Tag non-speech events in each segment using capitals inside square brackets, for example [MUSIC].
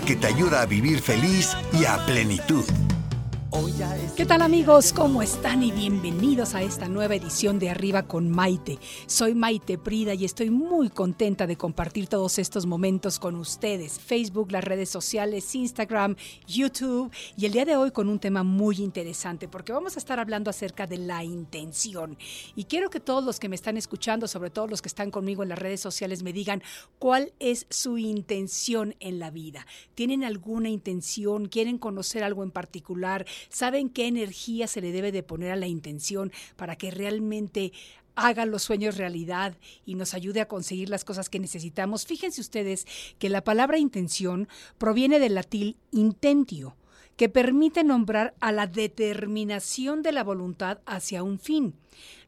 Que te ayuda a vivir feliz y a plenitud. ¿Qué tal amigos? ¿Cómo están? Y bienvenidos a esta nueva edición de Arriba con Maite. Soy Maite Prida y estoy muy contenta de compartir todos estos momentos con ustedes. Facebook, las redes sociales, Instagram, YouTube y el día de hoy con un tema muy interesante porque vamos a estar hablando acerca de la intención. Y quiero que todos los que me están escuchando, sobre todo los que están conmigo en las redes sociales, me digan cuál es su intención en la vida. ¿Tienen alguna intención? ¿Quieren conocer algo en particular? ¿Saben qué energía se le debe de poner a la intención para que realmente haga los sueños realidad y nos ayude a conseguir las cosas que necesitamos? Fíjense ustedes que la palabra intención proviene del latín intentio, que permite nombrar a la determinación de la voluntad hacia un fin.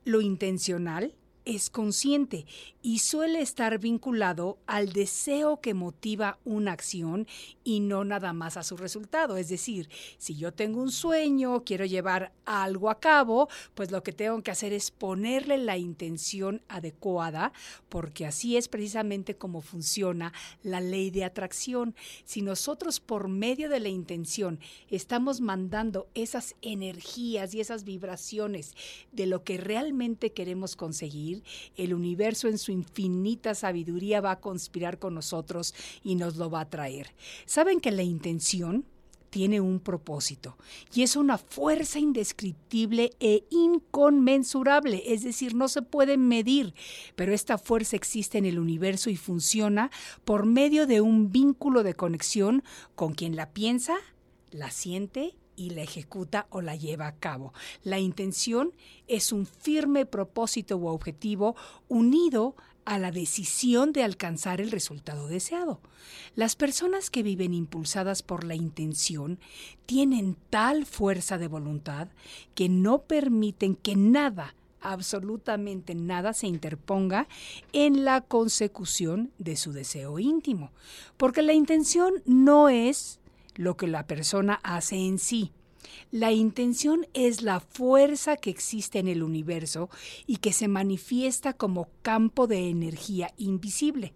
Lo intencional es consciente y suele estar vinculado al deseo que motiva una acción y no nada más a su resultado. Es decir, si yo tengo un sueño, quiero llevar algo a cabo, pues lo que tengo que hacer es ponerle la intención adecuada, porque así es precisamente como funciona la ley de atracción. Si nosotros por medio de la intención estamos mandando esas energías y esas vibraciones de lo que realmente queremos conseguir, el universo en su infinita sabiduría va a conspirar con nosotros y nos lo va a traer. ¿Saben que la intención tiene un propósito y es una fuerza indescriptible e inconmensurable, es decir, no se puede medir, pero esta fuerza existe en el universo y funciona por medio de un vínculo de conexión con quien la piensa, la siente y la ejecuta o la lleva a cabo. La intención es un firme propósito u objetivo unido a la decisión de alcanzar el resultado deseado. Las personas que viven impulsadas por la intención tienen tal fuerza de voluntad que no permiten que nada, absolutamente nada se interponga en la consecución de su deseo íntimo, porque la intención no es lo que la persona hace en sí. La intención es la fuerza que existe en el universo y que se manifiesta como campo de energía invisible.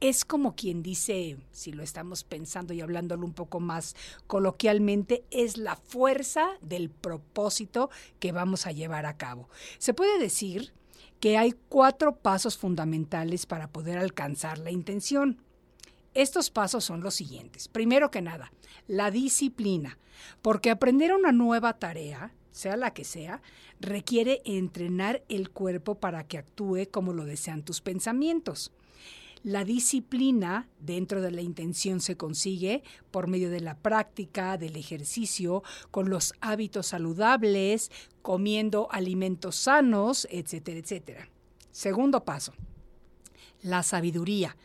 Es como quien dice, si lo estamos pensando y hablándolo un poco más coloquialmente, es la fuerza del propósito que vamos a llevar a cabo. Se puede decir que hay cuatro pasos fundamentales para poder alcanzar la intención. Estos pasos son los siguientes. Primero que nada, la disciplina, porque aprender una nueva tarea, sea la que sea, requiere entrenar el cuerpo para que actúe como lo desean tus pensamientos. La disciplina dentro de la intención se consigue por medio de la práctica, del ejercicio, con los hábitos saludables, comiendo alimentos sanos, etcétera, etcétera. Segundo paso, la sabiduría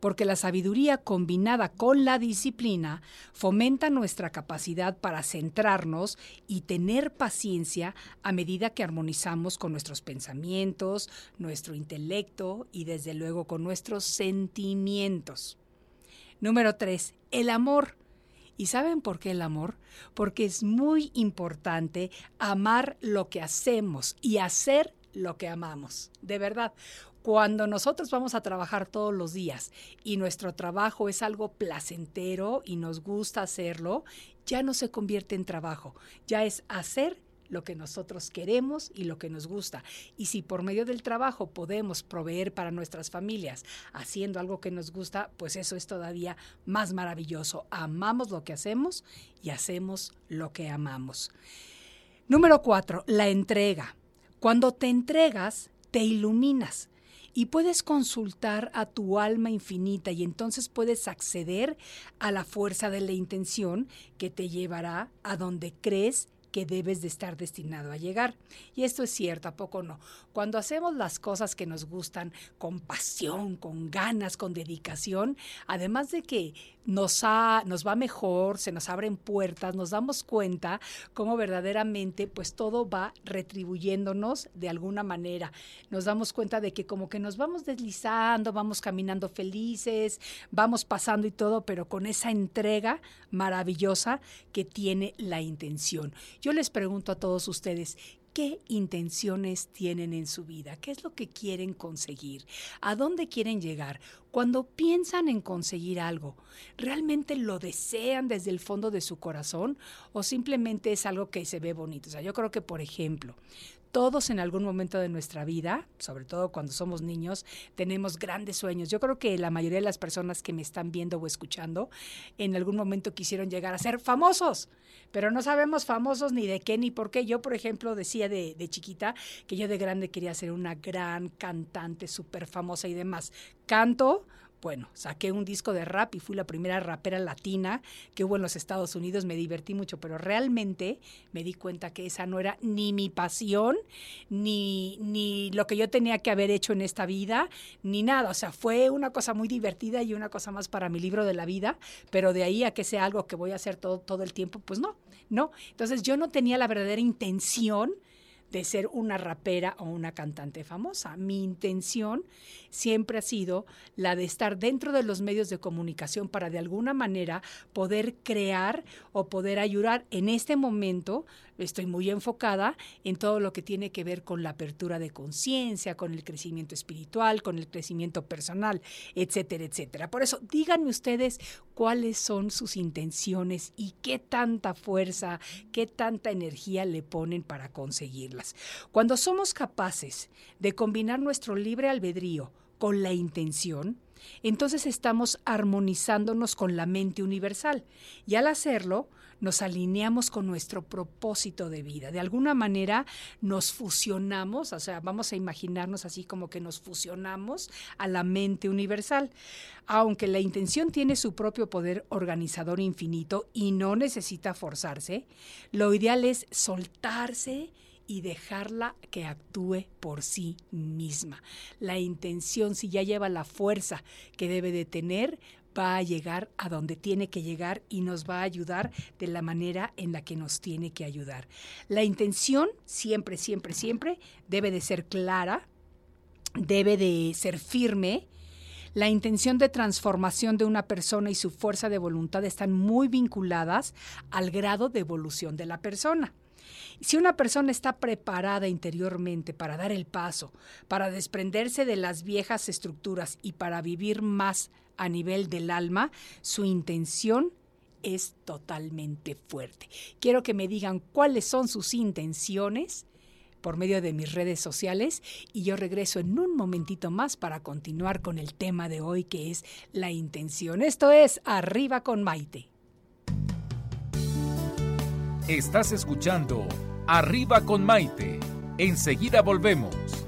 porque la sabiduría combinada con la disciplina fomenta nuestra capacidad para centrarnos y tener paciencia a medida que armonizamos con nuestros pensamientos, nuestro intelecto y desde luego con nuestros sentimientos. Número 3. El amor. ¿Y saben por qué el amor? Porque es muy importante amar lo que hacemos y hacer lo que amamos. De verdad, cuando nosotros vamos a trabajar todos los días y nuestro trabajo es algo placentero y nos gusta hacerlo, ya no se convierte en trabajo, ya es hacer lo que nosotros queremos y lo que nos gusta. Y si por medio del trabajo podemos proveer para nuestras familias haciendo algo que nos gusta, pues eso es todavía más maravilloso. Amamos lo que hacemos y hacemos lo que amamos. Número cuatro, la entrega. Cuando te entregas, te iluminas y puedes consultar a tu alma infinita y entonces puedes acceder a la fuerza de la intención que te llevará a donde crees que debes de estar destinado a llegar. Y esto es cierto, ¿a poco no? Cuando hacemos las cosas que nos gustan con pasión, con ganas, con dedicación, además de que nos, nos va mejor, se nos abren puertas, nos damos cuenta cómo verdaderamente pues todo va retribuyéndonos de alguna manera. Nos damos cuenta de que como que nos vamos deslizando, vamos caminando felices, vamos pasando y todo, pero con esa entrega maravillosa que tiene la intención. Yo les pregunto a todos ustedes, ¿Qué intenciones tienen en su vida? ¿Qué es lo que quieren conseguir? ¿A dónde quieren llegar? Cuando piensan en conseguir algo, ¿realmente lo desean desde el fondo de su corazón o simplemente es algo que se ve bonito? O sea, yo creo que, por ejemplo, todos en algún momento de nuestra vida, sobre todo cuando somos niños, tenemos grandes sueños. Yo creo que la mayoría de las personas que me están viendo o escuchando en algún momento quisieron llegar a ser famosos, pero no sabemos famosos ni de qué ni por qué. Yo, por ejemplo, decía de, de chiquita que yo de grande quería ser una gran cantante súper famosa y demás. Canto, bueno, saqué un disco de rap y fui la primera rapera latina que hubo en los Estados Unidos, me divertí mucho, pero realmente me di cuenta que esa no era ni mi pasión, ni, ni lo que yo tenía que haber hecho en esta vida, ni nada. O sea, fue una cosa muy divertida y una cosa más para mi libro de la vida, pero de ahí a que sea algo que voy a hacer todo, todo el tiempo, pues no, no. Entonces yo no tenía la verdadera intención de ser una rapera o una cantante famosa. Mi intención siempre ha sido la de estar dentro de los medios de comunicación para de alguna manera poder crear o poder ayudar. En este momento estoy muy enfocada en todo lo que tiene que ver con la apertura de conciencia, con el crecimiento espiritual, con el crecimiento personal, etcétera, etcétera. Por eso, díganme ustedes cuáles son sus intenciones y qué tanta fuerza, qué tanta energía le ponen para conseguirlas. Cuando somos capaces de combinar nuestro libre albedrío con la intención, entonces estamos armonizándonos con la mente universal. Y al hacerlo, nos alineamos con nuestro propósito de vida. De alguna manera nos fusionamos, o sea, vamos a imaginarnos así como que nos fusionamos a la mente universal. Aunque la intención tiene su propio poder organizador infinito y no necesita forzarse, lo ideal es soltarse y dejarla que actúe por sí misma. La intención, si ya lleva la fuerza que debe de tener, va a llegar a donde tiene que llegar y nos va a ayudar de la manera en la que nos tiene que ayudar. La intención siempre, siempre, siempre debe de ser clara, debe de ser firme. La intención de transformación de una persona y su fuerza de voluntad están muy vinculadas al grado de evolución de la persona. Si una persona está preparada interiormente para dar el paso, para desprenderse de las viejas estructuras y para vivir más a nivel del alma, su intención es totalmente fuerte. Quiero que me digan cuáles son sus intenciones por medio de mis redes sociales y yo regreso en un momentito más para continuar con el tema de hoy que es la intención. Esto es Arriba con Maite. Estás escuchando Arriba con Maite. Enseguida volvemos.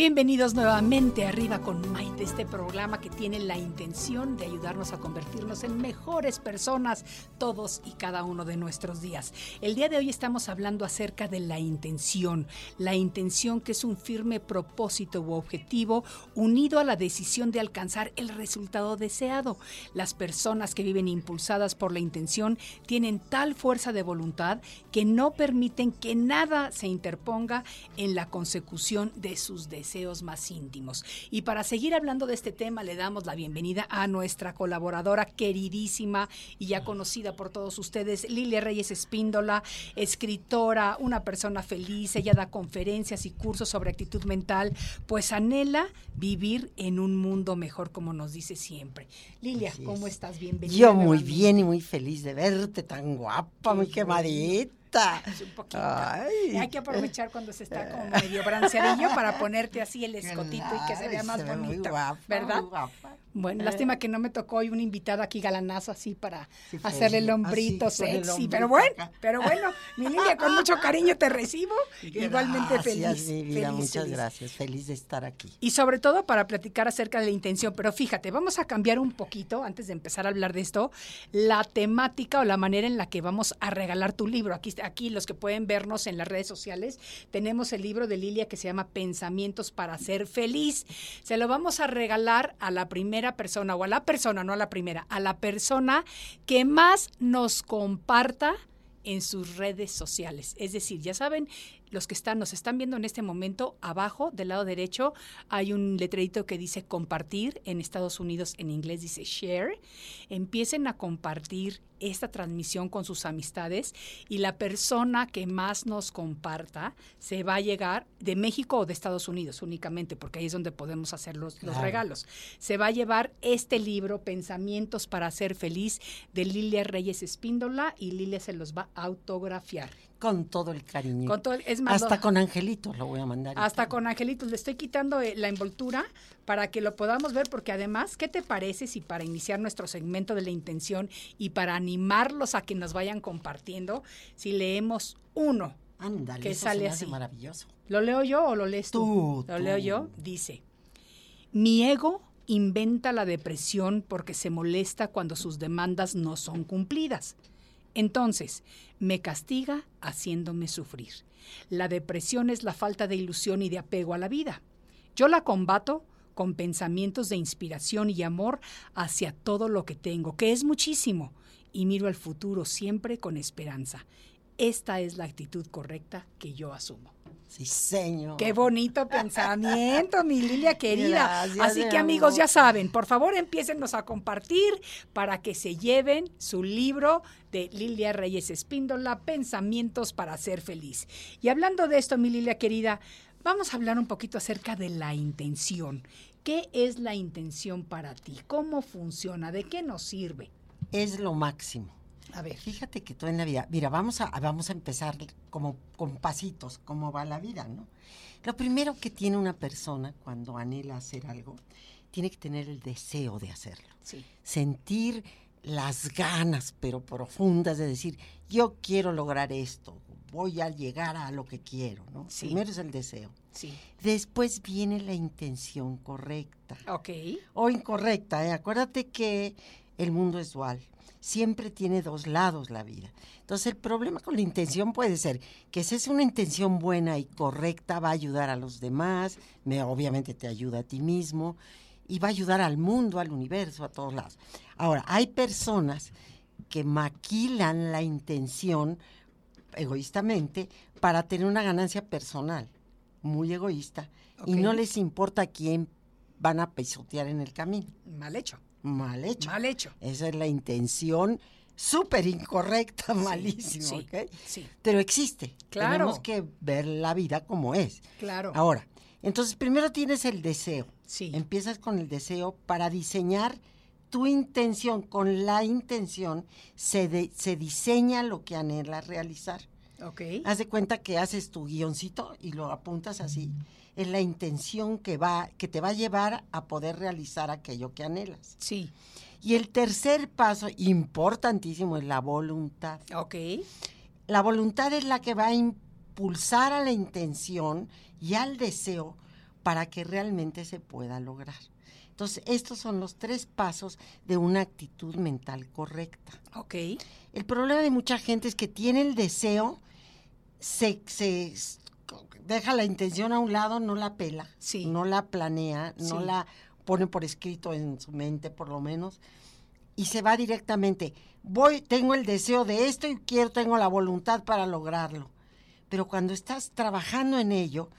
Bienvenidos nuevamente Arriba con Maite, este programa que tiene la intención de ayudarnos a convertirnos en mejores personas todos y cada uno de nuestros días. El día de hoy estamos hablando acerca de la intención, la intención que es un firme propósito u objetivo unido a la decisión de alcanzar el resultado deseado. Las personas que viven impulsadas por la intención tienen tal fuerza de voluntad que no permiten que nada se interponga en la consecución de sus deseos deseos más íntimos. Y para seguir hablando de este tema, le damos la bienvenida a nuestra colaboradora queridísima y ya conocida por todos ustedes, Lilia Reyes Espíndola, escritora, una persona feliz, ella da conferencias y cursos sobre actitud mental, pues anhela vivir en un mundo mejor, como nos dice siempre. Lilia, ¿cómo estás? Bienvenida. Yo muy bien y muy feliz de verte, tan guapa, muy quemadita. Un poquito. Hay que aprovechar cuando se está como medio bronceadillo para ponerte así el escotito y que se vea más bonito. ¿Verdad? Bueno, lástima que no me tocó hoy una invitada aquí galanazo así para hacerle el hombrito sexy, pero bueno, pero bueno, mi Lilia, con mucho cariño te recibo, [LAUGHS] igualmente feliz, muchas gracias, feliz de estar aquí. Y sobre todo para platicar acerca de la intención, pero fíjate, vamos a cambiar un poquito antes de empezar a hablar de esto, la temática o la manera en la que vamos a regalar tu libro. Aquí aquí los que pueden vernos en las redes sociales, tenemos el libro de Lilia que se llama Pensamientos para ser feliz. Se lo vamos a regalar a la primera persona o a la persona, no a la primera, a la persona que más nos comparta en sus redes sociales. Es decir, ya saben, los que están, nos están viendo en este momento, abajo del lado derecho hay un letrerito que dice compartir, en Estados Unidos en inglés dice share. Empiecen a compartir esta transmisión con sus amistades y la persona que más nos comparta se va a llegar de México o de Estados Unidos únicamente, porque ahí es donde podemos hacer los, los regalos. Se va a llevar este libro, Pensamientos para ser feliz, de Lilia Reyes Espíndola y Lilia se los va a autografiar. Con todo el cariño. Con todo, es hasta con angelitos lo voy a mandar. Hasta con angelitos. Le estoy quitando eh, la envoltura para que lo podamos ver, porque además, ¿qué te parece si para iniciar nuestro segmento de la intención y para animarlos a que nos vayan compartiendo, si leemos uno Ándale, que sale así? Maravilloso. ¿Lo leo yo o lo lees tú? Lo leo yo. Dice, mi ego inventa la depresión porque se molesta cuando sus demandas no son cumplidas. Entonces, me castiga haciéndome sufrir. La depresión es la falta de ilusión y de apego a la vida. Yo la combato con pensamientos de inspiración y amor hacia todo lo que tengo, que es muchísimo, y miro al futuro siempre con esperanza. Esta es la actitud correcta que yo asumo. Sí, señor. Qué bonito pensamiento, mi Lilia querida. Así que amigos, ya saben, por favor empiécennos a compartir para que se lleven su libro de Lilia Reyes Espíndola, Pensamientos para ser feliz. Y hablando de esto, mi Lilia querida, vamos a hablar un poquito acerca de la intención. ¿Qué es la intención para ti? ¿Cómo funciona? ¿De qué nos sirve? Es lo máximo a ver, fíjate que tú en la vida, mira, vamos a, vamos a empezar como con pasitos, cómo va la vida, ¿no? Lo primero que tiene una persona cuando anhela hacer algo, tiene que tener el deseo de hacerlo. Sí. Sentir las ganas, pero profundas, de decir, yo quiero lograr esto, voy a llegar a lo que quiero, ¿no? Primero es el deseo. Sí. Después viene la intención correcta. Ok. O incorrecta, ¿eh? Acuérdate que el mundo es dual siempre tiene dos lados la vida. Entonces el problema con la intención puede ser que si es una intención buena y correcta va a ayudar a los demás, me, obviamente te ayuda a ti mismo y va a ayudar al mundo, al universo, a todos lados. Ahora, hay personas que maquilan la intención egoístamente para tener una ganancia personal, muy egoísta, y no les importa quién van a pisotear en el camino. Mal hecho mal hecho. Mal hecho. Esa es la intención súper incorrecta, malísima, sí, Pero existe. Claro. Tenemos que ver la vida como es. Claro. Ahora, entonces primero tienes el deseo. Sí. Empiezas con el deseo para diseñar tu intención. Con la intención se, se diseña lo que anhelas realizar. Ok. Haz de cuenta que haces tu guioncito y lo apuntas así es la intención que va, que te va a llevar a poder realizar aquello que anhelas. Sí. Y el tercer paso, importantísimo, es la voluntad. Ok. La voluntad es la que va a impulsar a la intención y al deseo para que realmente se pueda lograr. Entonces, estos son los tres pasos de una actitud mental correcta. Ok. El problema de mucha gente es que tiene el deseo, se, se deja la intención a un lado, no la pela, no la planea, no la pone por escrito en su mente por lo menos, y se va directamente, voy, tengo el deseo de esto y quiero, tengo la voluntad para lograrlo. Pero cuando estás trabajando en ello,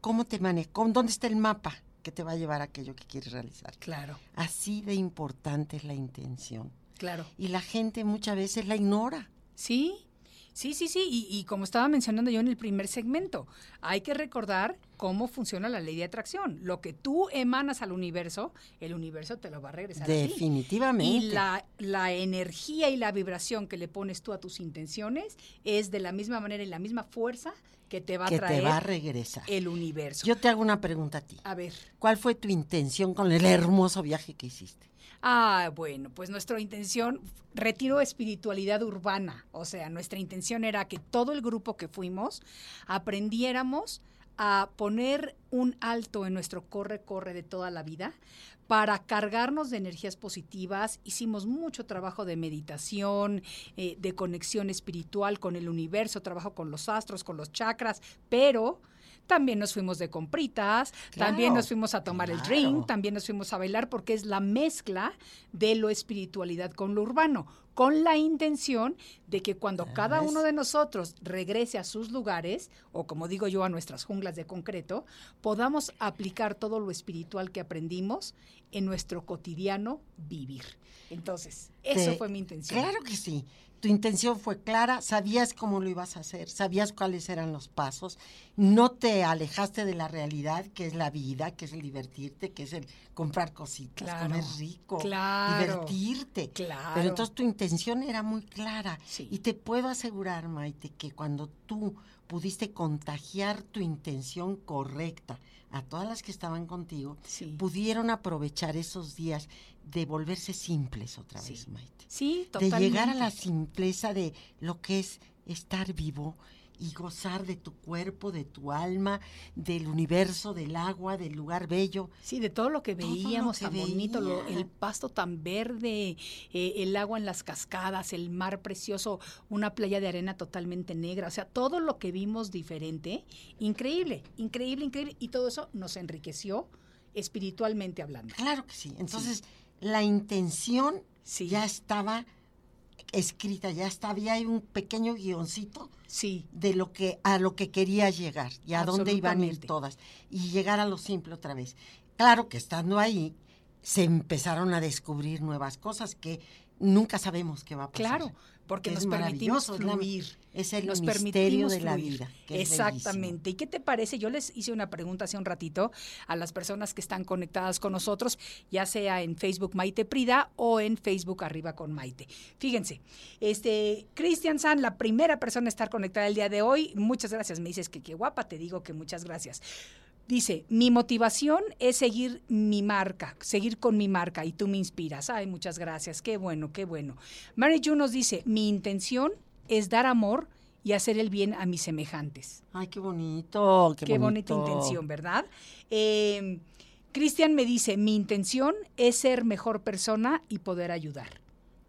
¿cómo te manejas? ¿Dónde está el mapa que te va a llevar a aquello que quieres realizar? Claro. Así de importante es la intención. Claro. Y la gente muchas veces la ignora. Sí, Sí, sí, sí, y, y, como estaba mencionando yo en el primer segmento, hay que recordar cómo funciona la ley de atracción. Lo que tú emanas al universo, el universo te lo va a regresar. Definitivamente. A ti. Y la, la energía y la vibración que le pones tú a tus intenciones es de la misma manera y la misma fuerza que te va a traer te va a regresar. el universo. Yo te hago una pregunta a ti. A ver. ¿Cuál fue tu intención con el hermoso viaje que hiciste? Ah, bueno, pues nuestra intención, retiro espiritualidad urbana, o sea, nuestra intención era que todo el grupo que fuimos aprendiéramos a poner un alto en nuestro corre-corre de toda la vida para cargarnos de energías positivas. Hicimos mucho trabajo de meditación, eh, de conexión espiritual con el universo, trabajo con los astros, con los chakras, pero también nos fuimos de compritas, también nos fuimos a tomar el drink, también nos fuimos a bailar porque es la mezcla de lo espiritualidad con lo urbano, con la intención de que cuando cada uno de nosotros regrese a sus lugares, o como digo yo, a nuestras junglas de concreto, podamos aplicar todo lo espiritual que aprendimos en nuestro cotidiano vivir. Entonces, eso fue mi intención. Claro que sí tu intención fue clara, sabías cómo lo ibas a hacer, sabías cuáles eran los pasos, no te alejaste de la realidad, que es la vida, que es el divertirte, que es el comprar cositas, comer rico, divertirte. Claro. Pero entonces tu intención era muy clara. Y te puedo asegurar, Maite, que cuando tú pudiste contagiar tu intención correcta a todas las que estaban contigo, pudieron aprovechar esos días de volverse simples otra vez, Maite. Sí, totalmente. De llegar a la simpleza de lo que es estar vivo y gozar de tu cuerpo, de tu alma, del universo, del agua, del lugar bello. Sí, de todo lo que veíamos tan bonito, el pasto tan verde, eh, el agua en las cascadas, el mar precioso, una playa de arena totalmente negra, o sea, todo lo que vimos diferente, increíble, increíble, increíble, y todo eso nos enriqueció espiritualmente hablando. Claro que sí. Entonces, la intención ya estaba escrita, ya estaba, había un pequeño guioncito sí. de lo que a lo que quería llegar y a dónde iban a ir todas y llegar a lo simple otra vez. Claro que estando ahí se empezaron a descubrir nuevas cosas que nunca sabemos qué va a pasar. Claro, porque nos permitimos fluir. Es el nos misterio de la vida. Exactamente. ¿Y qué te parece? Yo les hice una pregunta hace un ratito a las personas que están conectadas con nosotros, ya sea en Facebook Maite Prida o en Facebook Arriba con Maite. Fíjense, este Cristian San, la primera persona a estar conectada el día de hoy, muchas gracias. Me dices que qué guapa, te digo que muchas gracias. Dice, mi motivación es seguir mi marca, seguir con mi marca y tú me inspiras. Ay, muchas gracias, qué bueno, qué bueno. Mary Ju nos dice, mi intención es dar amor y hacer el bien a mis semejantes. Ay, qué bonito, qué, bonita intención, ¿verdad? Eh, Cristian me dice, mi intención es ser mejor persona y poder ayudar.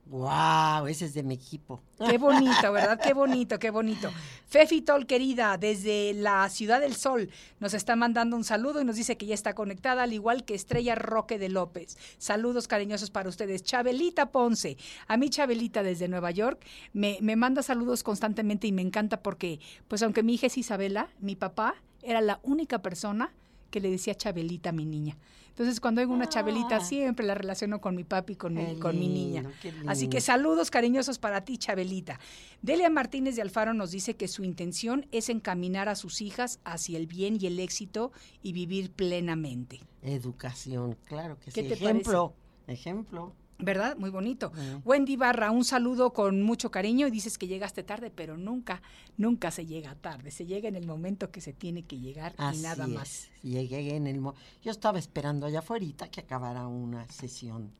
¡Wow! Ese es de mi equipo. Qué bonito, ¿verdad? Qué bonito, qué bonito. Fefi Tol, querida, desde la Ciudad del Sol, nos está mandando un saludo y nos dice que ya está conectada, al igual que Estrella Roque de López. Saludos cariñosos para ustedes. Chabelita Ponce. A mí, Chabelita, desde Nueva York, me, me manda saludos constantemente y me encanta porque, pues aunque mi hija es Isabela, mi papá era la única persona que le decía Chabelita a mi niña. Entonces, cuando hay una Chabelita, ah. siempre la relaciono con mi papi y con, mi, con mi niña. Así que saludos cariñosos para ti, Chabelita. Delia Martínez de Alfaro nos dice que su intención es encaminar a sus hijas hacia el bien y el éxito y vivir plenamente. Educación, claro que sí. Te ejemplo, ejemplo. ¿Verdad? Muy bonito. Wendy Barra, un saludo con mucho cariño y dices que llegaste tarde, pero nunca, nunca se llega tarde. Se llega en el momento que se tiene que llegar y nada más. Llegué en el Yo estaba esperando allá afuera que acabara una sesión.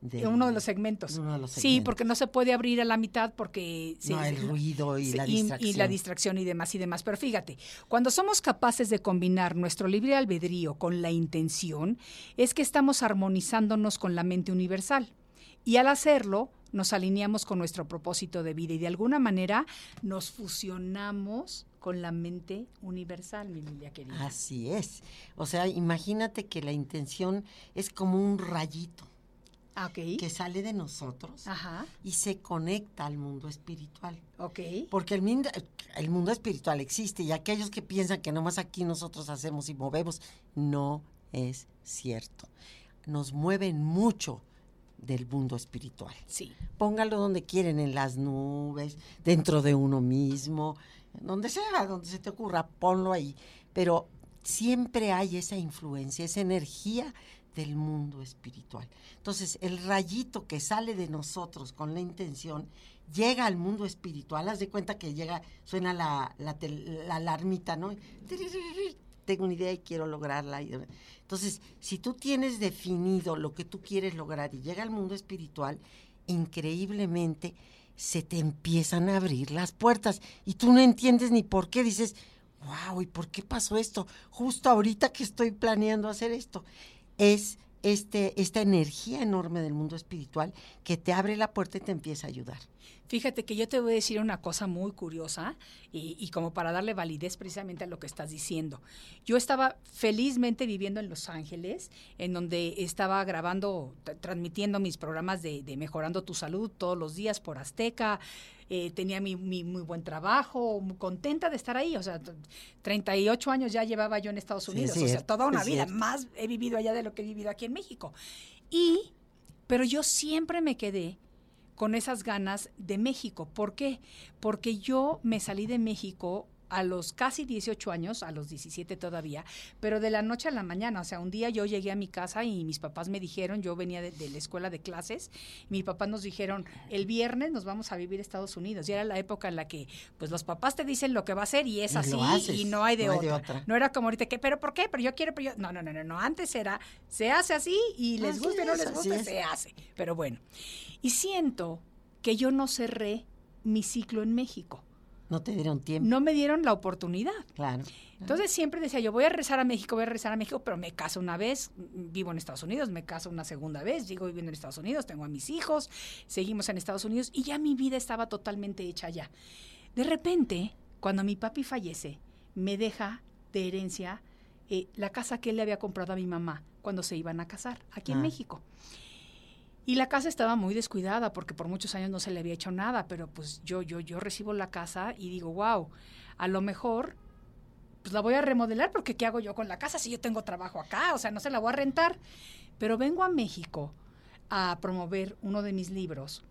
De, uno de los segmentos. Sí, porque no se puede abrir a la mitad porque no, el ruido y la distracción. Y la distracción y demás y demás. Pero fíjate, cuando somos capaces de combinar nuestro libre albedrío con la intención, es que estamos armonizándonos con la mente universal. Y al hacerlo, nos alineamos con nuestro propósito de vida y de alguna manera nos fusionamos con la mente universal, mi Lilia querida. Así es. O sea, imagínate que la intención es como un rayito. Ah, ok. que sale de nosotros Ajá. y se conecta al mundo espiritual. Ok. Porque el mundo, el mundo espiritual existe y aquellos que piensan que nomás aquí nosotros hacemos y movemos, no es cierto. Nos mueven mucho del mundo espiritual. Sí. Póngalo donde quieren, en las nubes, dentro de uno mismo, donde sea, donde se te ocurra, ponlo ahí. Pero siempre hay esa influencia, esa energía del mundo espiritual. Entonces, el rayito que sale de nosotros con la intención llega al mundo espiritual. Haz de cuenta que llega, suena la, la, la alarmita, ¿no? Tengo una idea y quiero lograrla. Entonces, si tú tienes definido lo que tú quieres lograr y llega al mundo espiritual, increíblemente se te empiezan a abrir las puertas y tú no entiendes ni por qué. Dices, wow, ¿y por qué pasó esto? Justo ahorita que estoy planeando hacer esto. Es este, esta energía enorme del mundo espiritual que te abre la puerta y te empieza a ayudar. Fíjate que yo te voy a decir una cosa muy curiosa y, y como para darle validez precisamente a lo que estás diciendo. Yo estaba felizmente viviendo en Los Ángeles, en donde estaba grabando, transmitiendo mis programas de, de Mejorando tu Salud todos los días por Azteca. eh, tenía mi, mi muy buen trabajo, muy contenta de estar ahí. O sea, t- 38 años ya llevaba yo en Estados Sí, Unidos. es o sea, toda una vida. cierto. Más he vivido allá de lo que he vivido aquí en México. Y, pero yo siempre me quedé con esas ganas de México. ¿Por qué? Porque yo me salí de México a los casi 18 años, a los 17 todavía, pero de la noche a la mañana, o sea, un día yo llegué a mi casa y mis papás me dijeron, yo venía de, de la escuela de clases, mis papás nos dijeron, el viernes nos vamos a vivir a Estados Unidos, y era la época en la que, pues los papás te dicen lo que va a ser y es Y así haces, y no hay de, no hay otra. de otra. No era como ahorita que, pero ¿por qué? Pero yo quiero, pero yo, no, no, no, no, no, antes era, se hace así y les Así guste o no es, les es. se hace, pero bueno. Y siento que yo no cerré mi ciclo en México. No te dieron tiempo. No me dieron la oportunidad. Claro. Entonces siempre decía, yo voy a regresar a México, voy a regresar a México, pero me caso una vez, vivo en Estados Unidos, me caso una segunda vez, sigo viviendo en Estados Unidos, tengo a mis hijos, seguimos en Estados Unidos y ya mi vida estaba totalmente hecha allá. De repente, cuando mi papi fallece, me deja de herencia eh, la casa que él le había comprado a mi mamá cuando se iban a casar aquí en Ah. México. Y la casa estaba muy descuidada porque por muchos años no se le había hecho nada, pero pues yo, yo, yo recibo la casa y digo, wow, a lo mejor pues la voy a remodelar porque ¿qué hago yo con la casa si yo tengo trabajo acá? O sea, no se la voy a rentar. Pero vengo a México a promover uno de mis libros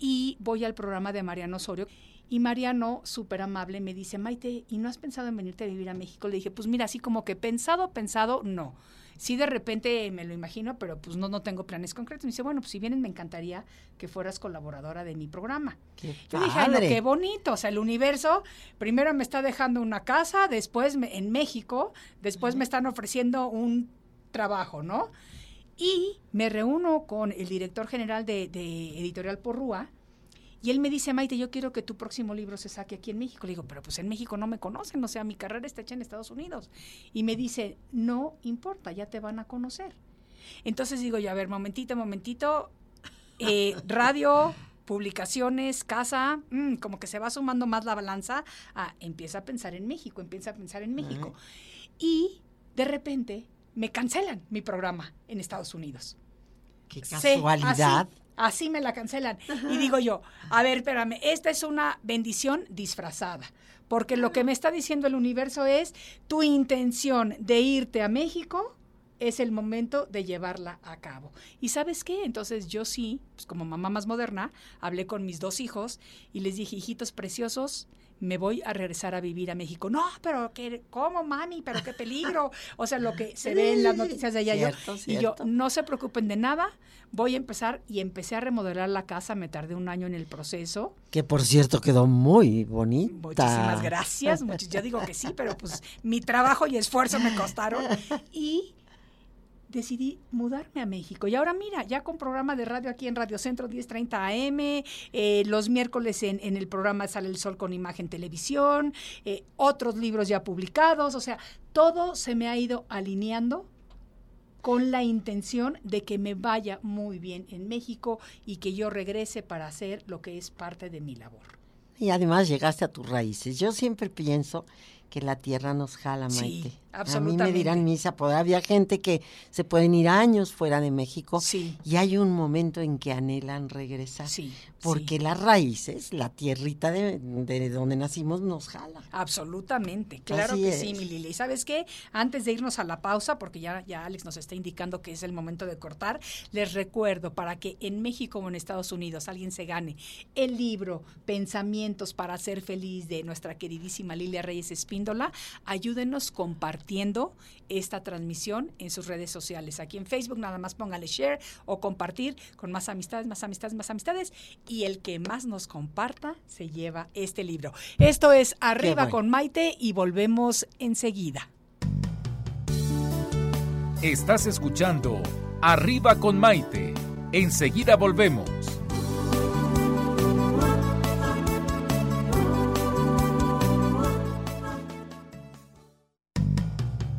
y voy al programa de Mariano Osorio. Y Mariano, súper amable, me dice, Maite, ¿y no has pensado en venirte a vivir a México? Le dije, pues mira, así como que pensado, pensado, no. Sí, de repente me lo imagino, pero pues no, no tengo planes concretos. Me dice, bueno, pues si vienes, me encantaría que fueras colaboradora de mi programa. Qué Yo dije, ay, no, qué bonito. O sea, el universo primero me está dejando una casa, después me- en México, después me están ofreciendo un trabajo, ¿no? Y me reúno con el director general de, de Editorial Porrúa y él me dice, Maite, yo quiero que tu próximo libro se saque aquí en México. Le digo, pero pues en México no me conocen, o sea, mi carrera está hecha en Estados Unidos. Y me dice, no importa, ya te van a conocer. Entonces digo yo, a ver, momentito, momentito, eh, radio, publicaciones, casa, mm, como que se va sumando más la balanza, ah, empieza a pensar en México, empieza a pensar en México. Y de repente me cancelan mi programa en Estados Unidos. Qué casualidad. así, así me la cancelan. Y digo yo, a ver, espérame, esta es una bendición disfrazada. Porque lo que me está diciendo el universo es tu intención de irte a México es el momento de llevarla a cabo. ¿Y sabes qué? Entonces yo sí, pues como mamá más moderna, hablé con mis dos hijos y les dije, hijitos preciosos, me voy a regresar a vivir a México. No, pero qué, ¿cómo, mami? Pero qué peligro. O sea, lo que se ve en las noticias de allá. yo- Cierto, y yo, no se preocupen de nada, voy a empezar y empecé a remodelar la casa, me tardé un año en el proceso. Que por cierto quedó muy bonita. Muchísimas gracias, muchis- yo digo que sí, pero pues mi trabajo y esfuerzo me costaron [LAUGHS] y decidí mudarme a México. Y ahora mira, ya con programa de radio aquí en Radio Centro 1030 AM, eh, los miércoles en, en el programa Sale el Sol con Imagen Televisión, eh, otros libros ya publicados, o sea, todo se me ha ido alineando con la intención de que me vaya muy bien en México y que yo regrese para hacer lo que es parte de mi labor. Y además llegaste a tus raíces. Yo siempre pienso que la tierra nos jala, Sí, Maite. A mí absolutamente. me dirán misa, había gente que se pueden ir años fuera de México Sí. y hay un momento en que anhelan regresar. Sí, Porque sí. las raíces, la tierrita de, de donde nacimos nos jala. Absolutamente, claro Así que es. sí, mi Lili. ¿Y sabes qué? Antes de irnos a la pausa, porque ya, ya Alex nos está indicando que es el momento de cortar, les recuerdo para que en México o en Estados Unidos alguien se gane el libro Pensamientos para ser feliz de nuestra queridísima Lilia Reyes Espíndola, ayúdenos compartiendo esta transmisión en sus redes sociales. Aquí en Facebook nada más póngale share o compartir con más amistades, más amistades, más amistades y el que más nos comparta se lleva este libro. Esto es Arriba bueno. con Maite y volvemos enseguida. Estás escuchando Arriba con Maite. Enseguida volvemos.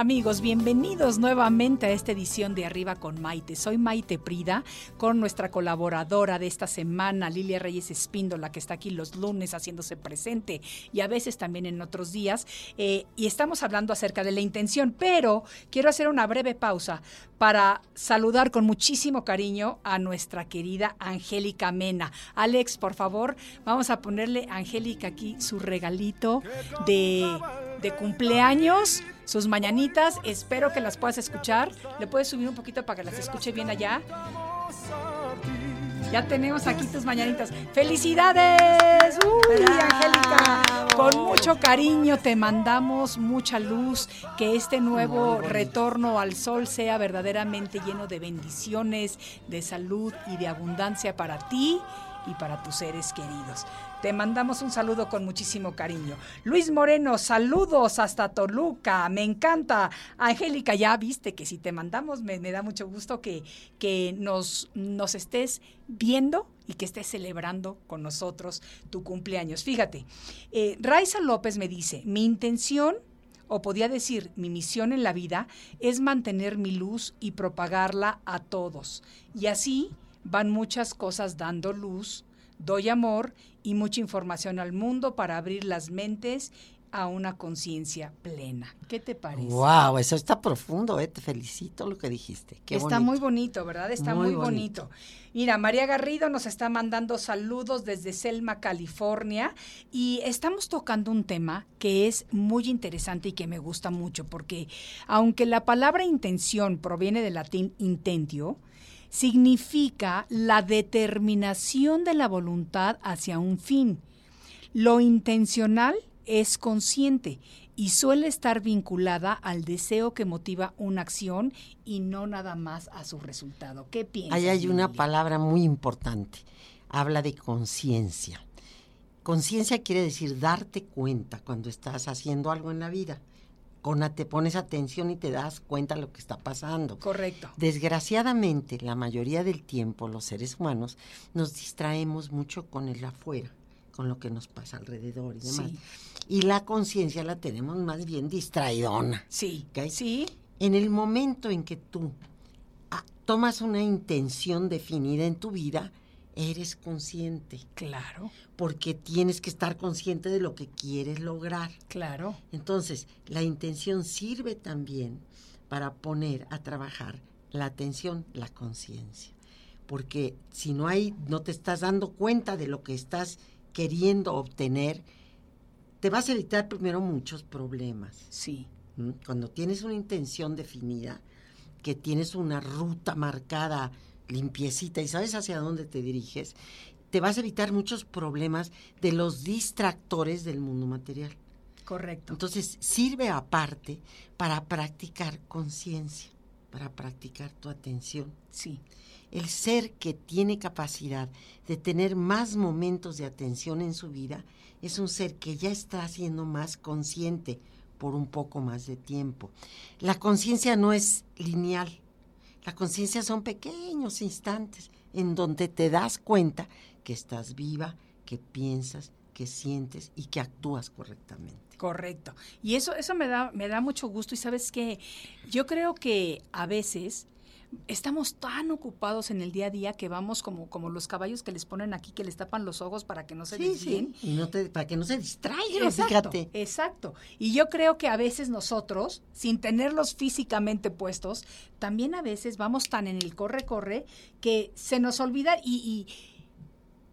Amigos, bienvenidos nuevamente a esta edición de Arriba con Maite. Soy Maite Prida con nuestra colaboradora de esta semana, Lilia Reyes Espíndola, que está aquí los lunes haciéndose presente y a veces también en otros días. Eh, y estamos hablando acerca de la intención, pero quiero hacer una breve pausa para saludar con muchísimo cariño a nuestra querida Angélica Mena. Alex, por favor, vamos a ponerle a Angélica aquí su regalito de, de cumpleaños, sus mañanitas. Espero que las puedas escuchar. ¿Le puedes subir un poquito para que las escuche bien allá? Ya tenemos aquí tus mañanitas. ¡Felicidades! ¡Uy, Angélica! Con mucho cariño te mandamos mucha luz, que este nuevo retorno al sol sea verdaderamente lleno de bendiciones, de salud y de abundancia para ti y para tus seres queridos. Te mandamos un saludo con muchísimo cariño. Luis Moreno, saludos hasta Toluca. Me encanta. Angélica, ya viste que si te mandamos, me, da mucho gusto que, que nos, nos estés viendo y que estés celebrando con nosotros tu cumpleaños. Fíjate, eh, Raiza López me dice, mi intención o podía decir, mi misión en la vida es mantener mi luz y propagarla a todos. Y así van muchas cosas dando luz, doy amor y mucha información al mundo para abrir las mentes a una conciencia plena. ¿Qué te parece? Wow, eso está profundo, eh. Te felicito lo que dijiste. Qué está bonito. muy bonito, ¿verdad? Está muy, Muy bonito. bonito. Mira, María Garrido nos está mandando saludos desde Selma, California, y estamos tocando un tema que es muy interesante y que me gusta mucho, porque aunque la palabra intención proviene del latín intentio, significa la determinación de la voluntad hacia un fin. Lo intencional es consciente y suele estar vinculada al deseo que motiva una acción y no nada más a su resultado. ¿Qué piensas? Ahí hay una Lili? palabra muy importante. Habla de conciencia. Conciencia quiere decir darte cuenta cuando estás haciendo algo en la vida. Con te pones atención y te das cuenta de lo que está pasando. Correcto. Desgraciadamente, la mayoría del tiempo los seres humanos nos distraemos mucho con el afuera, con lo que nos pasa alrededor y demás. Sí. Y la conciencia la tenemos más bien distraidona. Sí. ¿ok? Sí. En el momento en que tú ah, tomas una intención definida en tu vida, eres consciente, Claro. porque tienes que estar consciente de lo que quieres lograr. Claro. Entonces, la intención sirve también para poner a trabajar la atención, la conciencia. Porque si no hay, no te estás dando cuenta de lo que estás queriendo obtener, te vas a evitar primero muchos problemas. Sí. ¿m? Cuando tienes una intención definida, que tienes una ruta marcada, limpiecita, y sabes hacia dónde te diriges, te vas a evitar muchos problemas de los distractores del mundo material. Correcto. Entonces, sirve aparte para practicar conciencia, para practicar tu atención. Sí. El ser que tiene capacidad de tener más momentos de atención en su vida es un ser que ya está siendo más consciente por un poco más de tiempo. La conciencia no es lineal. La conciencia son pequeños instantes en donde te das cuenta que estás viva, que piensas, que sientes y que actúas correctamente. Correcto. Y eso, eso me da, me da mucho gusto. Y sabes que yo creo que a veces estamos tan ocupados en el día a día que vamos como, como los caballos que les ponen aquí, que les tapan los ojos para que no se desvíen. Y no te, para que no se distraigan, Exacto, fíjate. exacto. Y yo creo que a veces nosotros, sin tenerlos físicamente puestos, también a veces vamos tan en el corre-corre que se nos olvida y,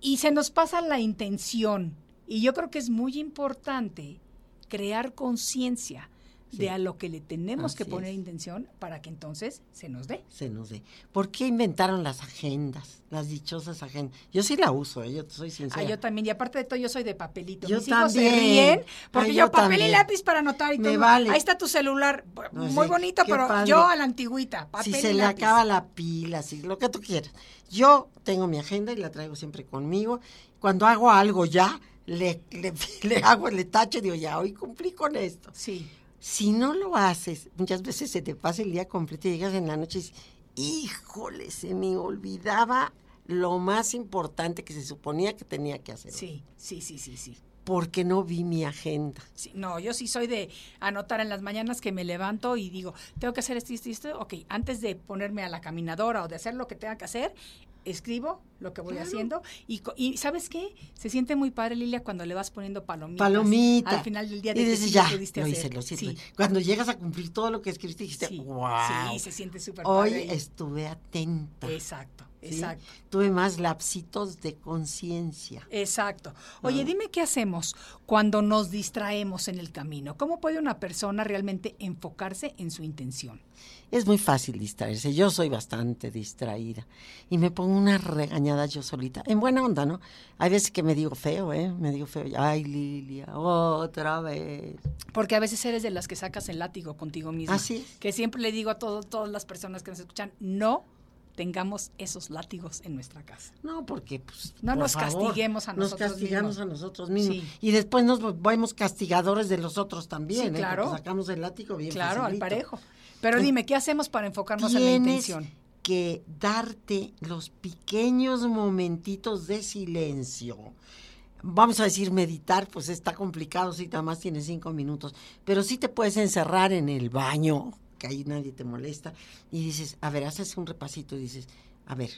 y, y se nos pasa la intención. Y yo creo que es muy importante crear conciencia Sí. de a lo que le tenemos que poner es. intención para que entonces se nos dé. Se nos dé. ¿Por qué inventaron las agendas, las dichosas agendas? Yo sí la uso, ¿eh? yo soy sincera. Ah, yo también, y aparte de todo, yo soy de papelito. Yo Mis hijos también. se ríen porque Ay, yo, yo papel y lápiz para anotar y Me todo. vale. Ahí está tu celular, No, muy bonito, pero padre. yo a la antigüita, papel si y se le lápiz. acaba la pila, si lo que tú quieras. Yo tengo mi agenda y la traigo siempre conmigo. Cuando hago algo ya, le, le, [LAUGHS] le hago, le tacho y digo, ya, hoy cumplí con esto. Sí, Si no lo haces, muchas veces se te pasa el día completo y llegas en la noche y dices, híjole, se me olvidaba lo más importante que se suponía que tenía que hacer. hoy", sí, sí, sí, sí, sí. Porque no vi mi agenda. Sí, no, yo sí soy de anotar en las mañanas que me levanto y digo, tengo que hacer esto y esto esto. Ok, antes de ponerme a la caminadora o de hacer lo que tenga que hacer, escribo lo que voy haciendo. Y, y ¿sabes qué? Se siente muy padre, Lilia, cuando le vas poniendo palomitas. Palomita. Al final del día de y dices, ya, pudiste lo hacer". hice, lo hice. Sí, Cuando llegas a cumplir todo lo que escribiste, dijiste, sí, wow. sí, se siente súper Hoy padre. estuve atenta. Exacto, ¿sí? exacto. Tuve más lapsitos de conciencia. Exacto. Oye, dime qué hacemos cuando nos distraemos en el camino. ¿Cómo puede una persona realmente enfocarse en su intención? Es muy fácil distraerse. Yo soy bastante distraída. Y me pongo una regañada yo solita. En buena onda, ¿no? Hay veces que me digo feo, ¿eh? Me digo feo. Ay, Lilia, otra vez. Porque a veces eres de las que sacas el látigo contigo misma. Así es. Que siempre le digo a todo- todas las personas que nos escuchan, no tengamos esos látigos en nuestra casa. No, porque pues, No por nos favor, castiguemos a nosotros Nos castigamos mismos. a nosotros mismos. Sí. Y después nos volvemos castigadores de los otros también, Sí, ¿eh? claro. Porque sacamos el látigo bien claro, facilito. al parejo. Pero dime, ¿qué hacemos para enfocarnos en la intención? que darte los pequeños momentitos de silencio. Vamos a decir meditar, pues está complicado si nada más tienes cinco minutos, pero sí te puedes encerrar en el baño, que ahí nadie te molesta, y dices, a ver, haces un repasito y dices, a ver,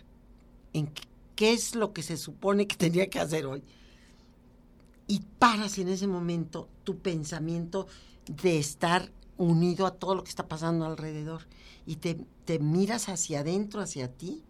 ¿en qué, qué es lo que se supone que [LAUGHS] tenía que hacer hoy? Y paras en ese momento tu pensamiento de estar unido a todo lo que está pasando alrededor y te, te miras hacia adentro, hacia ti.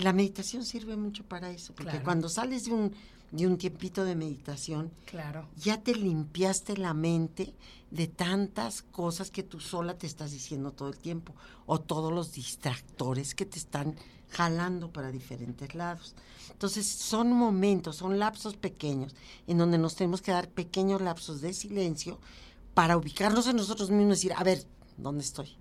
La meditación sirve mucho para eso, porque Claro. cuando sales de un, de un tiempito de meditación, Claro. ya te limpiaste la mente de tantas cosas que tú sola te estás diciendo todo el tiempo, o todos los distractores que te están jalando para diferentes lados. Entonces son momentos, son lapsos pequeños, en donde nos tenemos que dar pequeños lapsos de silencio para ubicarnos en nosotros mismos y decir, a ver, ¿dónde estoy?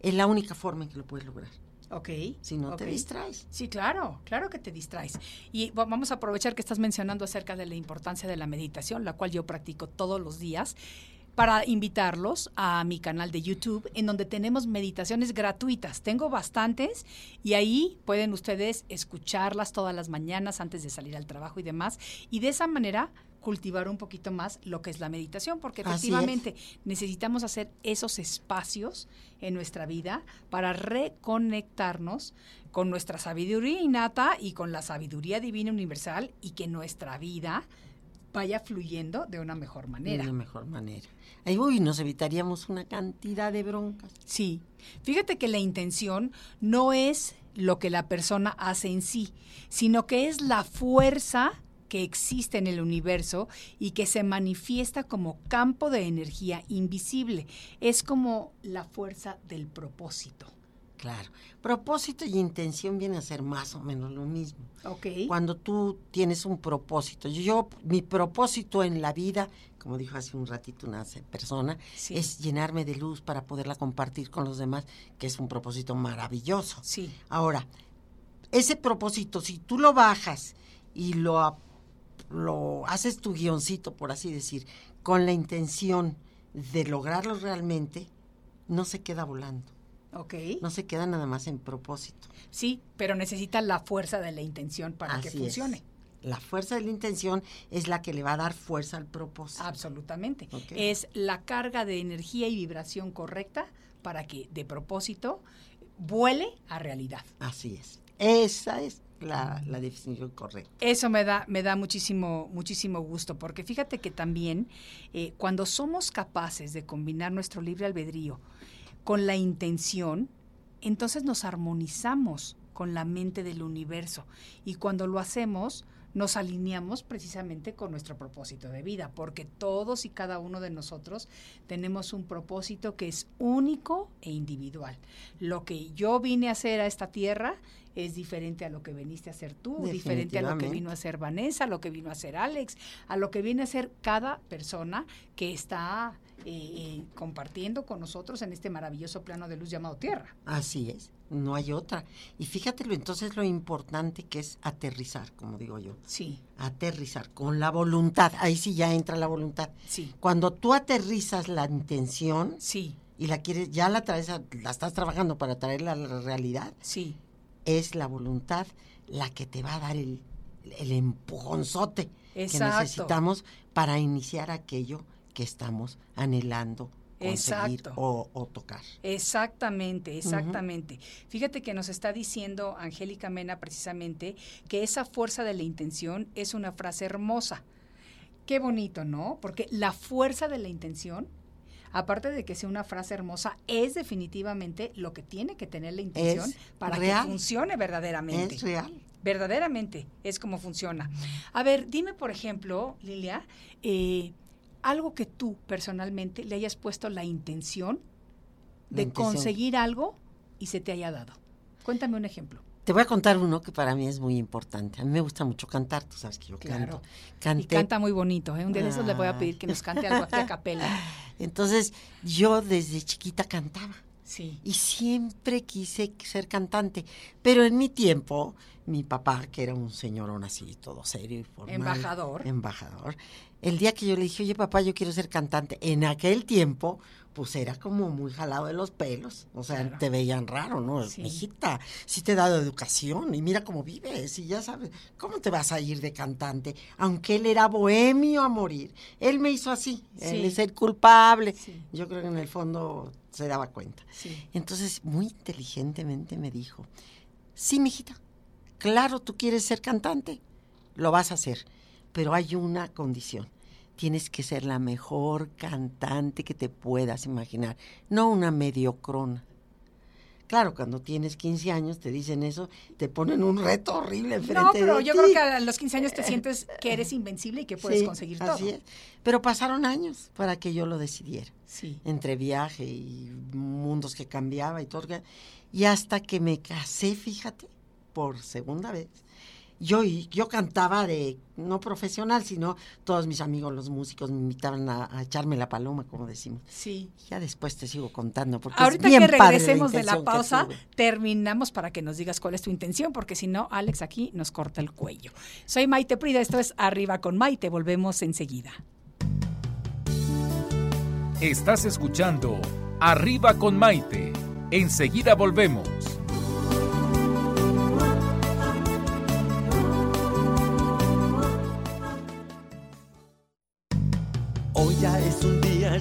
Es la única forma en que lo puedes lograr, Ok. si no te ok. distraes. Sí, claro, claro que te distraes. Y va- vamos a aprovechar que estás mencionando acerca de la importancia de la meditación, la cual yo practico todos los días, para invitarlos a mi canal de YouTube, en donde tenemos meditaciones gratuitas. Tengo bastantes y ahí pueden ustedes escucharlas todas las mañanas antes de salir al trabajo y demás. Y de esa manera cultivar un poquito más lo que es la meditación, porque efectivamente necesitamos hacer esos espacios en nuestra vida para reconectarnos con nuestra sabiduría innata y con la sabiduría divina universal y que nuestra vida vaya fluyendo de una mejor De manera. una mejor manera. Ahí uy, nos evitaríamos una cantidad de broncas. Sí. Fíjate que la intención no es lo que la persona hace en sí, sino que es la fuerza que existe en el universo y que se manifiesta como campo de energía invisible. Es como la fuerza del propósito. Claro. Propósito y intención vienen a ser más o menos lo mismo. Ok. Cuando tú tienes un propósito, yo, mi propósito en la vida, como dijo hace un ratito una persona, Sí. es llenarme de luz para poderla compartir con los demás, que es un propósito maravilloso. Sí. Ahora, ese propósito, si tú lo bajas y lo, lo haces tu guioncito, por así decir, con la intención de lograrlo realmente, no se queda volando. Ok. No se queda nada más en propósito. Sí, pero necesita la fuerza de la intención para que es. funcione. La fuerza de la intención es la que le va a dar fuerza al propósito. Absolutamente. Es la carga de energía y vibración correcta para que de propósito vuele a realidad. Así es. Esa es la, definición correcta. Eso me da, me da muchísimo, muchísimo gusto, porque fíjate que también eh, cuando somos capaces de combinar nuestro libre albedrío con la intención, entonces nos armonizamos con la mente del universo. Y cuando lo hacemos, nos alineamos precisamente con nuestro propósito de vida, porque todos y cada uno de nosotros tenemos un propósito que es único e individual. Lo que yo vine a hacer a esta tierra es diferente a lo que viniste a hacer tú, diferente a lo que vino a hacer Vanessa, a lo que vino a hacer Alex, a lo que viene a hacer cada persona que está eh, eh, compartiendo con nosotros en este maravilloso plano de luz llamado Tierra. Así es. No hay otra. Y fíjatelo entonces lo importante que es aterrizar, como digo yo. Sí, Aterrizar con la voluntad. Ahí sí ya entra la voluntad. sí, Cuando tú aterrizas la intención sí, y la quieres, ya la traes, a- la estás trabajando para traerla a la realidad, sí. es la voluntad la que te va a dar el, el empujonzote que necesitamos para iniciar aquello que estamos anhelando conseguir Exacto. o, o tocar. Exactamente, exactamente. Fíjate que nos está diciendo Angélica Mena precisamente que esa fuerza de la intención es una frase hermosa. Qué bonito, ¿no? Porque la fuerza de la intención, aparte de que sea una frase hermosa, es definitivamente lo que tiene que tener la intención Es para real. que funcione verdaderamente. Es real. Verdaderamente es como funciona. A ver, dime, por ejemplo, Lilia, eh, algo que tú personalmente le hayas puesto la intención La de intención. conseguir algo y se te haya dado. Cuéntame un ejemplo. Te voy a contar uno que para mí es muy importante. A mí me gusta mucho cantar, tú sabes que yo Claro. canto. Y canta muy bonito, ¿eh? Un día de esos le voy a pedir que nos cante algo aquí a [LAUGHS] capela. Entonces, yo desde chiquita cantaba. Sí. y siempre quise ser cantante. Pero en mi tiempo, mi papá, que era un señorón así, todo serio y formal. Embajador. Embajador. El día que yo le dije, oye papá, yo quiero ser cantante, en aquel tiempo, pues era como muy jalado de los pelos. O sea, Claro. te veían raro, ¿no? Sí. Hijita, sí te he dado educación y mira cómo vives y ya sabes, ¿cómo te vas a ir de cantante? Aunque él era bohemio a morir. Él me hizo así, él Sí. es el culpable. Sí. Yo creo que en el fondo se daba cuenta. Sí. Entonces, muy inteligentemente me dijo, sí, mijita, claro, tú quieres ser cantante, lo vas a hacer, pero hay una condición. Tienes que ser la mejor cantante que te puedas imaginar, no una mediocrona. Claro, cuando tienes 15 años te dicen eso, te ponen un reto horrible enfrente No, pero de yo ti. creo que a los 15 años te sientes que eres invencible y que puedes Sí, conseguir así todo. es. Pero pasaron años para que yo lo decidiera Sí. entre viaje y mundos que cambiaba y todo. Y hasta que me casé, fíjate, por segunda vez. Yo, yo cantaba de, no profesional, sino todos mis amigos, los músicos, me invitaban a, a echarme la paloma, como decimos. Sí. Ya después te sigo contando. Porque Ahorita es bien que padre regresemos de la pausa, terminamos para que nos digas cuál es tu intención, porque si no, Alex aquí nos corta el cuello. Soy Maite Prida, esto es Arriba con Maite, volvemos enseguida. Estás escuchando Arriba con Maite. Enseguida volvemos.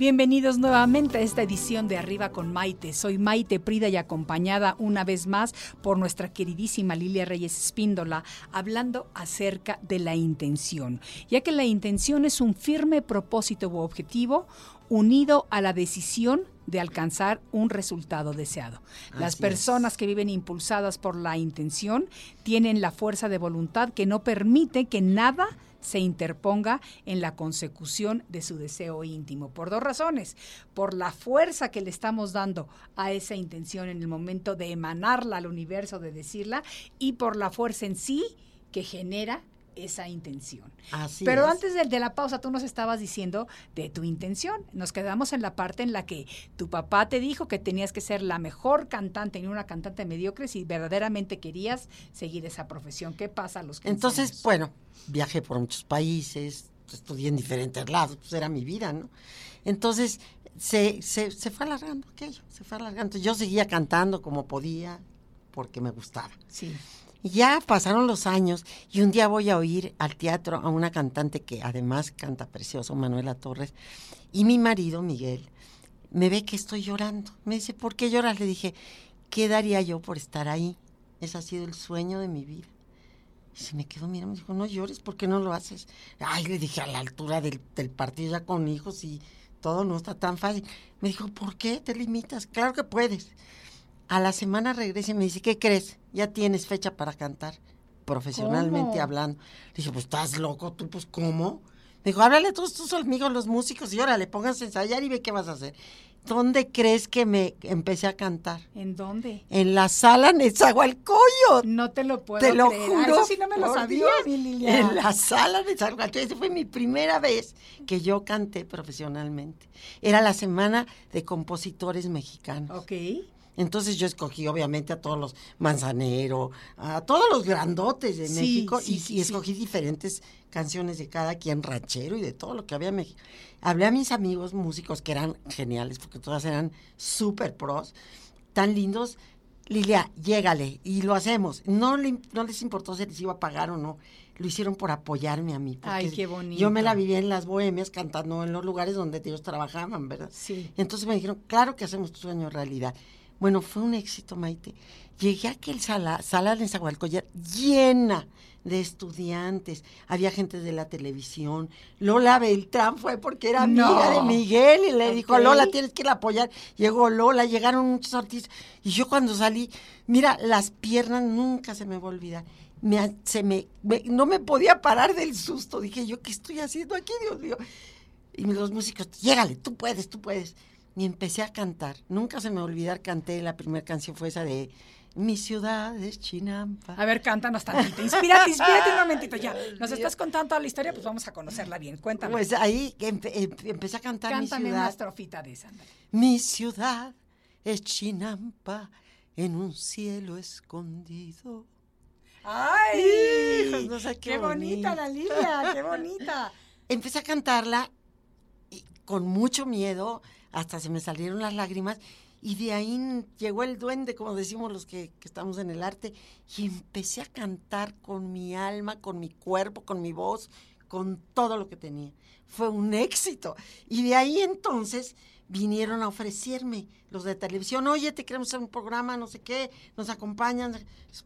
Bienvenidos nuevamente a esta edición de Arriba con Maite. Soy Maite Prida y acompañada una vez más por nuestra queridísima Lilia Reyes Espíndola, hablando acerca de la intención, ya que la intención es un firme propósito u objetivo unido a la decisión de alcanzar un resultado deseado. Las Así personas que viven impulsadas por la intención tienen la fuerza de voluntad que no permite que nada se interponga en la consecución de su deseo íntimo. Por dos razones. Por la fuerza que le estamos dando a esa intención en el momento de emanarla al universo, de decirla, y por la fuerza en sí que genera esa intención. Así Pero es. antes de, de la pausa, tú nos estabas diciendo de tu intención. Nos quedamos en la parte en la que tu papá te dijo que tenías que ser la mejor cantante y no una cantante mediocre si verdaderamente querías seguir esa profesión. ¿Qué pasa a los 15 Entonces, años? bueno, viajé por muchos países, estudié en diferentes lados, pues era mi vida, ¿no? Entonces, se, se, se fue alargando aquello, se fue alargando. Yo seguía cantando como podía, porque me gustaba. Sí. Ya pasaron los años y un día voy a oír al teatro a una cantante que además canta precioso, Manuela Torres, y mi marido, Miguel, me ve que estoy llorando. Me dice, ¿por qué lloras? Le dije, ¿qué daría yo por estar ahí? Ese ha sido el sueño de mi vida. Y se me quedó mirando, me dijo, no llores, ¿por qué no lo haces? Ay, le dije, a la altura del, del partido ya con hijos y todo no está tan fácil. Me dijo, ¿por qué te limitas? Claro que puedes. A la semana regresa y me dice, ¿qué crees? Ya tienes fecha para cantar, profesionalmente ¿Cómo? hablando. Le dije, pues estás loco, tú, pues ¿cómo? Me dijo, háblale a todos tus amigos, los músicos, y órale, pónganse a ensayar y ve qué vas a hacer. ¿Dónde crees que me empecé a cantar? ¿En dónde? En la sala Nezahualcóyotl. No te lo puedo Te lo creer. juro. Ah, Eso sí no me lo sabía, Dios. En la sala de Nezahualcóyotl. Esa fue mi primera vez que yo canté profesionalmente. Era la semana de compositores mexicanos. Ok. Entonces yo escogí obviamente a todos los Manzanero, a todos los grandotes de Sí, México sí, y, sí, y escogí diferentes canciones de cada quien, ranchero y de todo lo que había en México. Hablé a mis amigos músicos que eran geniales porque todas eran súper pros, tan lindos. Lilia, llégale y lo hacemos. No, le- no les importó si les iba a pagar o no. Lo hicieron por apoyarme a mí. Ay, qué bonito. Yo me la vivía en las bohemias cantando en los lugares donde ellos trabajaban, ¿verdad? Sí. Entonces me dijeron, claro que hacemos tu sueño realidad. Bueno, fue un éxito, Maite. Llegué a aquel sala, sala de Zahualcóyotl llena de estudiantes. Había gente de la televisión. Lola Beltrán fue porque era amiga No. de Miguel y le dijo, Ok. Lola, tienes que ir a apoyar. Llegó Lola, llegaron muchos artistas. Y yo cuando salí, mira, las piernas nunca se me va a olvidar. Me, se me, me- no me podía parar del susto. Dije, ¿yo qué estoy haciendo aquí, Dios mío? Y los músicos, llégale, tú puedes, tú puedes. Y empecé a cantar. Nunca se me va a olvidar, canté, la primera canción fue esa de Mi ciudad es Chinampa. A ver, cántanos tantito. Inspírate, inspírate un momentito ya. [LAUGHS] Nos estás contando toda la historia, pues vamos a conocerla bien. Cuéntame. Pues ahí empe- em- empecé a cantar Cántame mi una ciudad. estrofita de esa. Mi ciudad es Chinampa en un cielo escondido. ¡Ay! Hijos, no sé qué ¡Qué bonita la Lilia! ¡Qué bonita! [LAUGHS] Empecé a cantarla y con mucho miedo, hasta se me salieron las lágrimas, y de ahí llegó el duende, como decimos los que, que estamos en el arte, y empecé a cantar con mi alma, con mi cuerpo, con mi voz, con todo lo que tenía. Fue un éxito. Y de ahí entonces vinieron a ofrecerme los de televisión, oye, te queremos hacer un programa, no sé qué, nos acompañan.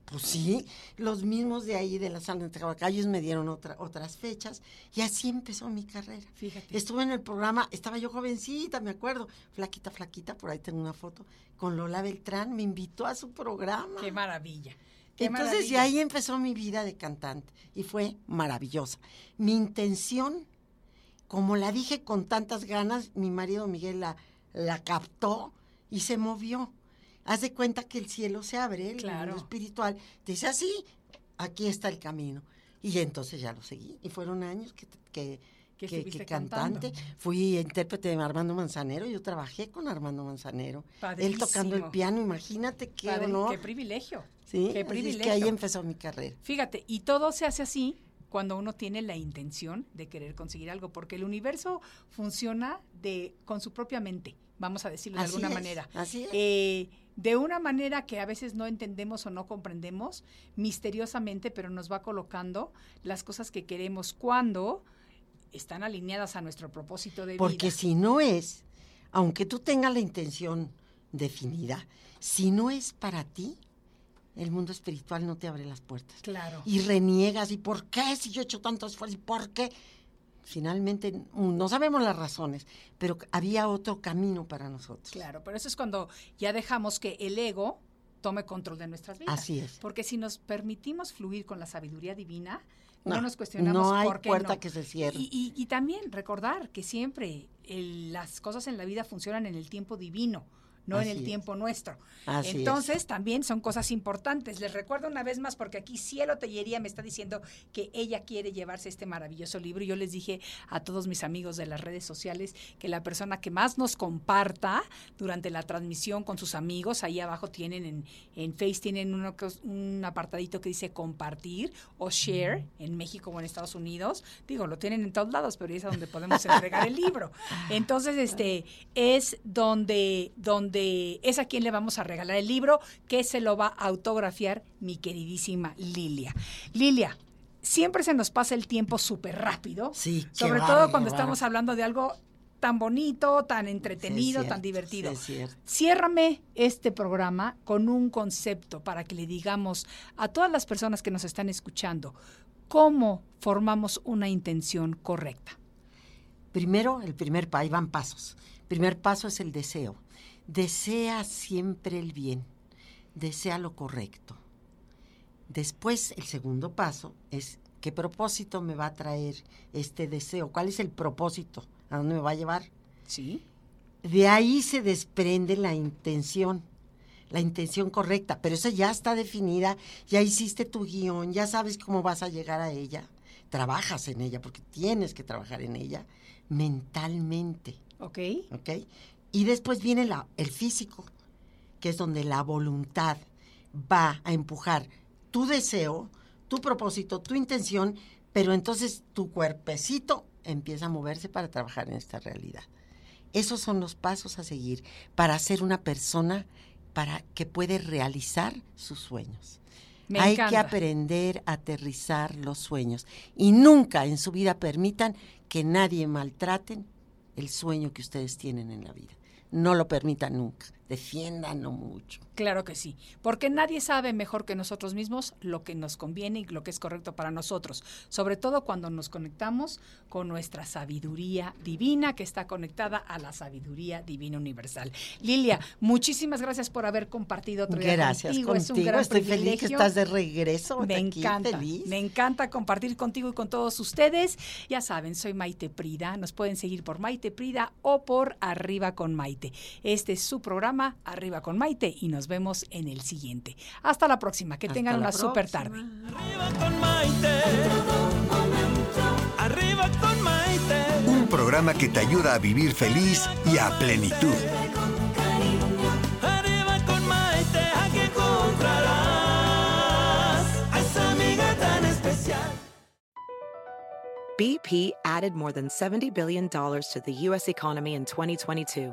Pues sí, los mismos de ahí de la sala de Tehuacán, me dieron otra, otras fechas y así empezó mi carrera. Fíjate. Estuve en el programa, estaba yo jovencita, me acuerdo, flaquita, flaquita, por ahí tengo una foto, con Lola Beltrán, me invitó a su programa. ¡Qué maravilla! Qué Entonces maravilla. ahí empezó mi vida de cantante y fue maravillosa. Mi intención, como la dije con tantas ganas, mi marido Miguel la, la captó y se movió. Haz de cuenta que el cielo se abre, el Claro. mundo espiritual. Dice así, aquí está el camino. Y entonces ya lo seguí. Y fueron años que, que, Que cantante. cantando. Fui intérprete de Armando Manzanero. Yo trabajé con Armando Manzanero. Él tocando el piano, imagínate qué Padre, honor. ¡Qué privilegio! Sí, que ahí empezó mi carrera. Fíjate, y todo se hace así cuando uno tiene la intención de querer conseguir algo, porque el universo funciona de con su propia mente, vamos a decirlo de Así alguna es, manera. así es. Eh, de una manera que a veces no entendemos o no comprendemos, misteriosamente, pero nos va colocando las cosas que queremos cuando están alineadas a nuestro propósito de Porque vida. si no es, aunque tú tengas la intención definida, si no es para ti, el mundo espiritual no te abre las puertas. Claro. Y reniegas, ¿y por qué? Si yo he hecho tanto esfuerzo, ¿y por qué? Finalmente, mm, no sabemos las razones, pero había otro camino para nosotros. Claro, pero eso es cuando ya dejamos que el ego tome control de nuestras vidas. Así es. Porque si nos permitimos fluir con la sabiduría divina, no, No, nos cuestionamos no hay por qué puerta no. que se cierre. Y, y- y también recordar que siempre el- las cosas en la vida funcionan en el tiempo divino, no en el es. tiempo nuestro. Así es. Entonces, también son cosas importantes. Les recuerdo una vez más, porque aquí Cielo Tellería me está diciendo que ella quiere llevarse este maravilloso libro. Y yo les dije a todos mis amigos de las redes sociales que la persona que más nos comparta durante la transmisión con sus amigos, ahí abajo tienen en, en Face, tienen uno un apartadito que dice compartir o share en México o en Estados Unidos. Digo, lo tienen en todos lados, pero es a donde podemos entregar el libro. [LAUGHS] Entonces, este es donde, donde es a quien le vamos a regalar el libro, que se lo va a autografiar mi queridísima Lilia. Lilia, siempre se nos pasa el tiempo súper rápido. Sí, Sobre todo cuando estamos hablando de algo tan bonito, tan entretenido, Sí, tan divertido. sí. Ciérrame este programa con un concepto para que le digamos a todas las personas que nos están escuchando cómo formamos una intención correcta. Primero, el primer paso, ahí van pasos. Primer paso es el deseo. Desea siempre el bien, desea lo correcto. Después, el segundo paso es qué propósito me va a traer este deseo, cuál es el propósito, a dónde me va a llevar. ¿Sí? De ahí se desprende la intención, la intención correcta, pero esa ya está definida, ya hiciste tu guion, ya sabes cómo vas a llegar a ella, trabajas en ella, porque tienes que trabajar en ella mentalmente, ¿Ok? ¿ok? Y después viene la, el físico, que es donde la voluntad va a empujar tu deseo, tu propósito, tu intención, pero entonces tu cuerpecito empieza a moverse para trabajar en esta realidad. Esos son los pasos a seguir para ser una persona para que puede realizar sus sueños. Me Hay encanta. que aprender a aterrizar los sueños y nunca en su vida permitan que nadie maltraten el sueño que ustedes tienen en la vida. No lo permitan nunca. Defiéndanlo mucho. Claro que sí, porque nadie sabe mejor que nosotros mismos lo que nos conviene y lo que es correcto para nosotros, sobre todo cuando nos conectamos con nuestra sabiduría divina que está conectada a la sabiduría divina universal. Lilia, muchísimas gracias por haber compartido otro día Gracias contigo. contigo. Es un gran Estoy feliz que estás de regreso. Me aquí, encanta, feliz. me encanta compartir contigo y con todos ustedes. Ya saben, soy Maite Prida. Nos pueden seguir por Maite Prida o por Arriba con Maite. Este es su programa Arriba con Maite y nos vemos en el siguiente. Hasta la próxima. Que Hasta tengan una super tarde. Arriba con Maite. Arriba con Maite. Un programa que te ayuda a vivir feliz y a plenitud. Arriba con Maite, aquí encontrarás a esa amiga tan especial. BP added more than $70 billion to the U.S. economy in 2022.